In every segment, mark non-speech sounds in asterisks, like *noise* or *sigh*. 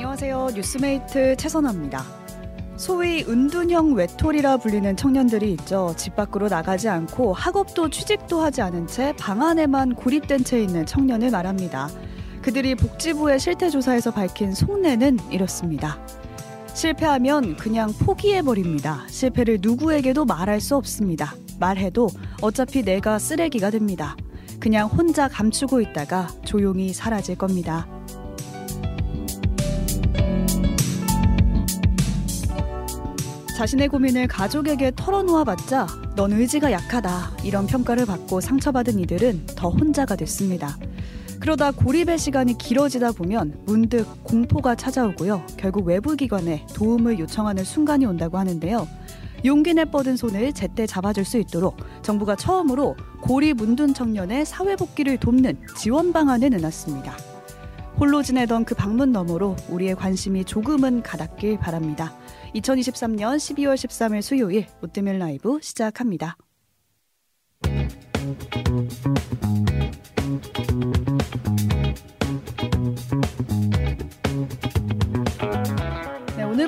안녕하세요. 뉴스메이트 최선아입니다. 소위 은둔형 외톨이라 불리는 청년들이 있죠. 집 밖으로 나가지 않고 학업도 취직도 하지 않은 채 방 안에만 고립된 채 있는 청년을 말합니다. 그들이 복지부의 실태조사에서 밝힌 속내는 이렇습니다. 실패하면 그냥 포기해버립니다. 실패를 누구에게도 말할 수 없습니다. 말해도 어차피 내가 쓰레기가 됩니다. 그냥 혼자 감추고 있다가 조용히 사라질 겁니다. 자신의 고민을 가족에게 털어놓아봤자 넌 의지가 약하다 이런 평가를 받고 상처받은 이들은 더 혼자가 됐습니다. 그러다 고립의 시간이 길어지다 보면 문득 공포가 찾아오고요. 결국 외부 기관에 도움을 요청하는 순간이 온다고 하는데요. 용기 내 뻗은 손을 제때 잡아줄 수 있도록 정부가 처음으로 고립 문둔 청년의 사회 복귀를 돕는 지원 방안을 내놨습니다. 홀로 지내던 그 방문 너머로 우리의 관심이 조금은 가닿길 바랍니다. 2023년 12월 13일 수요일 오뜨밀 라이브 시작합니다.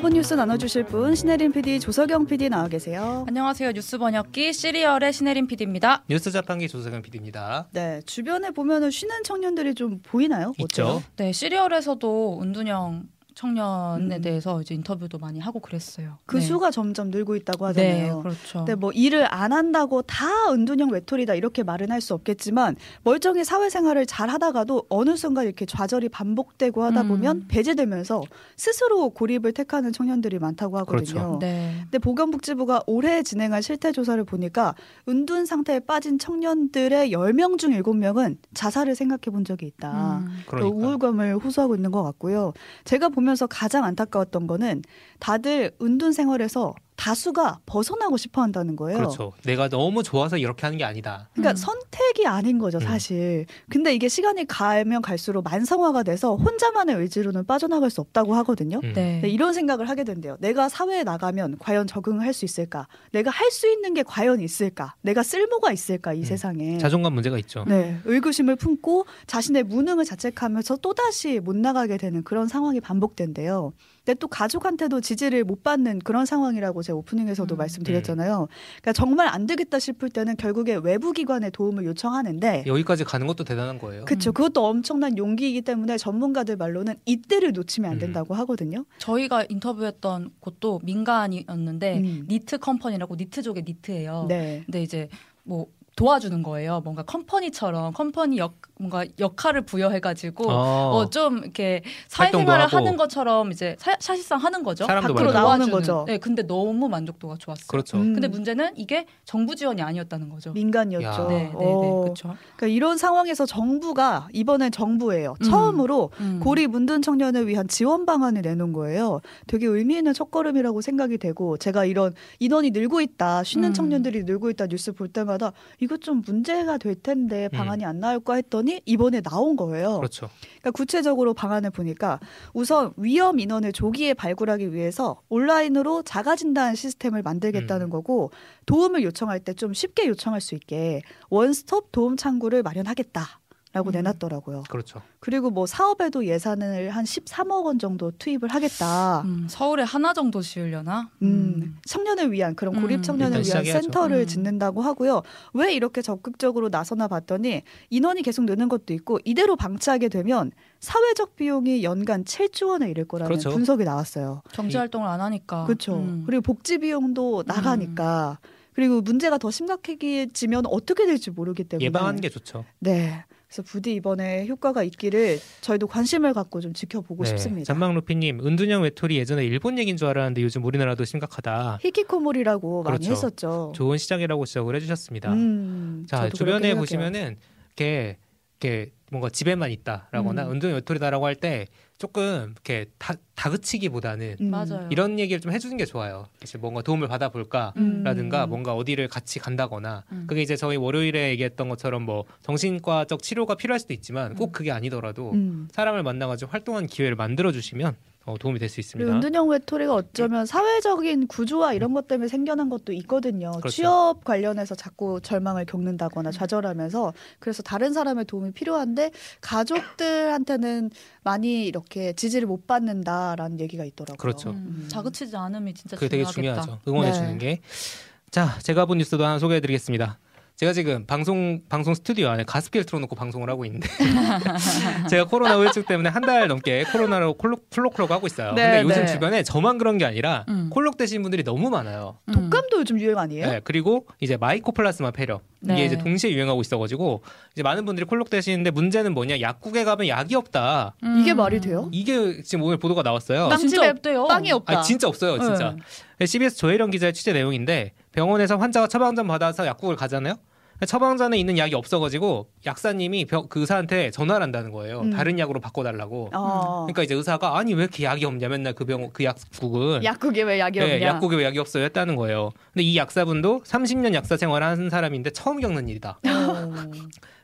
네, 오늘 본 뉴스 나눠주실 분 신혜림 PD, 조석영 PD 나와 계세요. 안녕하세요. 뉴스 번역기 시리얼의 신혜림 PD입니다. 뉴스 자판기 조석영 PD입니다. 네, 주변에 보면은 쉬는 청년들이 좀 보이나요? 있죠. 어때요? 네, 시리얼에서도 은둔형 청년에 음. 대해서 이제 인터뷰도 많이 하고 그랬어요. 그 네. 수가 점점 늘고 있다고 네, 하잖아요. 그렇죠. 근데 뭐 일을 안 한다고 다 은둔형 외톨이다 이렇게 말은 할 수 없겠지만 멀쩡히 사회생활을 잘 하다가도 어느 순간 이렇게 좌절이 반복되고 하다 음. 보면 배제되면서 스스로 고립을 택하는 청년들이 많다고 하거든요. 그렇죠. 네. 근데 보건복지부가 올해 진행한 실태 조사를 보니까 은둔 상태에 빠진 청년들의 10명 중 7명은 자살을 생각해 본 적이 있다. 음. 또 그러니까 우울감을 호소하고 있는 것 같고요. 제가 보 면서 가장 안타까웠던 거는 다들 은둔 생활에서 다수가 벗어나고 싶어 한다는 거예요. 그렇죠. 내가 너무 좋아서 이렇게 하는 게 아니다. 그러니까 음. 선택이 아닌 거죠, 음. 사실. 근데 이게 시간이 가면 갈수록 만성화가 돼서 혼자만의 의지로는 빠져나갈 수 없다고 하거든요. 음. 네. 네, 이런 생각을 하게 된대요. 내가 사회에 나가면 과연 적응을 할수 있을까? 내가 할 수 있는 게 과연 있을까? 내가 쓸모가 있을까? 이 음. 세상에. 자존감 문제가 있죠. 네, 의구심을 품고 자신의 무능을 자책하면서 또다시 못 나가게 되는 그런 상황이 반복된대요. 근데 또 가족한테도 지지를 못 받는 그런 상황이라고 제가 오프닝에서도 음. 말씀드렸잖아요. 그러니까 정말 안 되겠다 싶을 때는 결국에 외부 기관의 도움을 요청하는데 여기까지 가는 것도 대단한 거예요. 그렇죠. 음. 그것도 엄청난 용기이기 때문에 전문가들 말로는 이때를 놓치면 안 음. 된다고 하거든요. 저희가 인터뷰했던 곳도 민간이었는데 음. 니트 컴퍼니라고 니트족의 니트예요. 네. 근데 이제 뭐 도와주는 거예요. 뭔가 컴퍼니처럼 컴퍼니 역 뭔가 역할을 부여해가지고 어, 어좀 이렇게 사회생활을. 하는 것처럼 이제 사, 사실상 하는 거죠. 밖으로 나오는. 거죠. 네, 근데 너무 만족도가 좋았어요. 그렇죠. 음. 근데 문제는 이게 정부 지원이 아니었다는 거죠. 민간이었죠. 야. 네, 네, 네, 어, 그렇죠. 그러니까 이런 상황에서 정부가 이번엔 정부예요. 음. 처음으로 음. 고립 문둔 청년을 위한 지원 방안을 내놓은 거예요. 되게 의미 있는 첫걸음이라고 생각이 되고 제가 이런 인원이 늘고 있다, 쉬는 음. 청년들이 늘고 있다 뉴스 볼 때마다 이거 좀 문제가 될 텐데 음. 방안이 안 나올까 했더니 이번에 나온 거예요. 그렇죠. 그러니까 구체적으로 방안을 보니까 우선 위험 인원을 조기에 발굴하기 위해서 온라인으로 자가 진단 시스템을 만들겠다는 음. 거고 도움을 요청할 때 좀 쉽게 요청할 수 있게 원스톱 도움 창구를 마련하겠다. 라고 음. 내놨더라고요. 그렇죠. 그리고 뭐 사업에도 예산을 한 13억 원 정도 투입을 하겠다. 음, 서울에 하나 정도 지으려나? 음, 청년을 위한 그런 고립 음, 청년을 위한 시작해야죠. 센터를 음. 짓는다고 하고요. 왜 이렇게 적극적으로 나서나 봤더니 인원이 계속 느는 것도 있고 이대로 방치하게 되면 사회적 비용이 연간 7조 원에 이를 거라는 그렇죠. 분석이 나왔어요. 경제 활동을 안 하니까. 그렇죠. 음. 그리고 복지 비용도 나가니까 그리고 문제가 더 심각해지면 어떻게 될지 모르기 때문에 예방하는 게 좋죠. 네. 그래서 부디 이번에 효과가 있기를 저희도 관심을 갖고 좀 지켜보고 싶습니다. 네. 잔망 루피님, 은둔형 외톨이 예전에 일본 얘기인 줄 알았는데 요즘 우리나라도 심각하다. 히키코모리라고 많이 그렇죠. 했었죠. 좋은 시작이라고 지적을 해주셨습니다. 음, 자 주변에. 보시면은 이렇게 이렇게 뭔가 집에만 있다라거나 음. 은둔형 외톨이다라고 할 때 조금 이렇게 다, 다그치기보다는 음. 이런 얘기를 좀 해주는 게 좋아요. 사실 뭔가 도움을 받아볼까. 음. 라든가 뭔가 어디를 같이 간다거나 음. 그게 이제 저희 월요일에 얘기했던 것처럼 뭐 정신과적 치료가 필요할 수도 있지만 꼭 음. 그게 아니더라도 음. 사람을 만나가지고 활동하는 기회를 만들어 주시면 어, 도움이 될 수 있습니다. 은둔형 외톨이가 어쩌면 사회적인 구조와 이런 것 때문에 생겨난 것도 있거든요. 그렇죠. 취업 관련해서 자꾸 절망을 겪는다거나 좌절하면서 그래서 다른 사람의 도움이 필요한데 가족들한테는 많이 이렇게 지지를 못 받는다라는 얘기가 있더라고요. 그렇죠. 음, 자그치지 않음이 진짜 그게 되게 중요하겠다. 중요하죠. 응원해 네. 주는 게. 자, 제가 본 뉴스도 하나 소개해 드리겠습니다. 제가 지금 방송 방송 스튜디오 안에 가습기를 틀어놓고 방송을 하고 있는데 *laughs* 제가 코로나 우울증 때문에 한 달 넘게 코로나로 콜록, 플로클록 하고 있어요. 네, 근데 요즘 네. 주변에 저만 그런 게 아니라 음. 콜록 되신 분들이 너무 많아요. 음. 독감도 요즘 유행 아니에요? 네, 그리고 이제 마이코플라스마 폐렴 이게 네. 이제 동시에 유행하고 있어가지고 이제 많은 분들이 콜록 되시는데 문제는 뭐냐 약국에 가면 약이 없다. 음. 이게 말이 돼요? 이게 지금 오늘 보도가 나왔어요. 빵 빵집에 없대요. 빵이 없다. 아 진짜 없어요, 진짜. 네. CBS 조혜령 기자의 취재 내용인데 병원에서 환자가 처방전 받아서 약국을 가잖아요. 처방전에 있는 약이 없어가지고 약사님이 병- 그 의사한테 전화를 한다는 거예요. 음. 다른 약으로 바꿔달라고. 어. 그러니까 이제 의사가 아니 왜 이렇게 약이 없냐 맨날 그 병원 그 약국은 약국에 왜 약이 네, 없냐? 약국에 왜 약이 없어요 했다는 거예요. 근데 이 약사분도 30년 약사 생활하는 사람인데 처음 겪는 일이다. 어.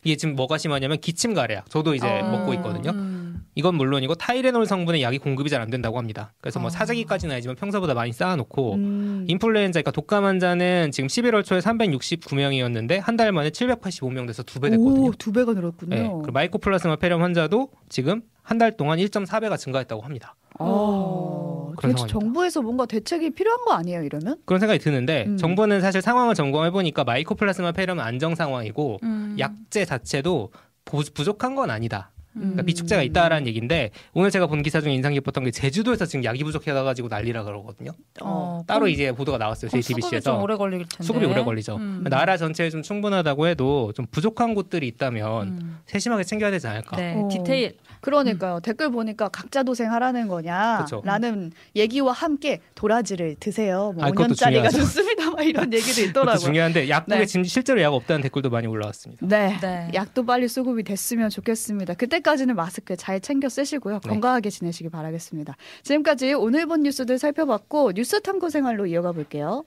이게 지금 뭐가 심하냐면 기침 가래약. 저도 이제 어. 먹고 있거든요. 음. 이건 물론이고 타이레놀 성분의 약이 공급이 잘 안 된다고 합니다. 그래서 뭐 아. 사재기까지는 아니지만 평소보다 많이 쌓아놓고 음. 인플루엔자, 그러니까 독감 환자는 지금 11월 초에 369명이었는데 한 달 만에 785명 돼서 두 배 됐거든요. 오, 두 배가 늘었군요. 네. 그리고 마이코플라스마 폐렴 환자도 지금 한 달 동안 1.4배가 증가했다고 합니다. 어, 도대체 상황입니다. 정부에서 뭔가 대책이 필요한 거 아니에요, 이러면? 그런 생각이 드는데 음. 정부는 사실 상황을 점검해 보니까 마이코플라스마 폐렴은 안정 상황이고 음. 약제 자체도 부- 부족한 건 아니다. 그러니까 음. 비축제가 있다라는 얘기인데 오늘 제가 본 기사 중에 인상 깊었던 게 제주도에서 지금 약이 부족해가지고 난리라 그러거든요. 어, 따로 그럼- 이제 보도가 나왔어요. 그럼 수급이 좀 JTBC에서 오래 걸릴 텐데. 수급이 오래 걸리죠. 음. 나라 전체에 좀 충분하다고 해도 좀 부족한 곳들이 있다면 음. 세심하게 챙겨야 되지 않을까. 네, 어. 디테일. 그러니까요. 댓글 보니까 각자 도생하라는 거냐? 그쵸. 라는 얘기와 함께 도라지를 드세요. 뭐 아, 그것도 5년짜리가 중요하죠. 좋습니다. 막 이런 얘기도 있더라고요. 중요한데 약국에 네. 지금 실제로 약 없다는 댓글도 많이 올라왔습니다. 네. 네. 약도 빨리 수급이 됐으면 좋겠습니다. 그때까지 는 마스크 잘 챙겨 쓰시고요. 네. 건강하게 지내시기 바라겠습니다. 지금까지 오늘 본 뉴스들 살펴봤고 뉴스 탐구 생활로 이어가 볼게요.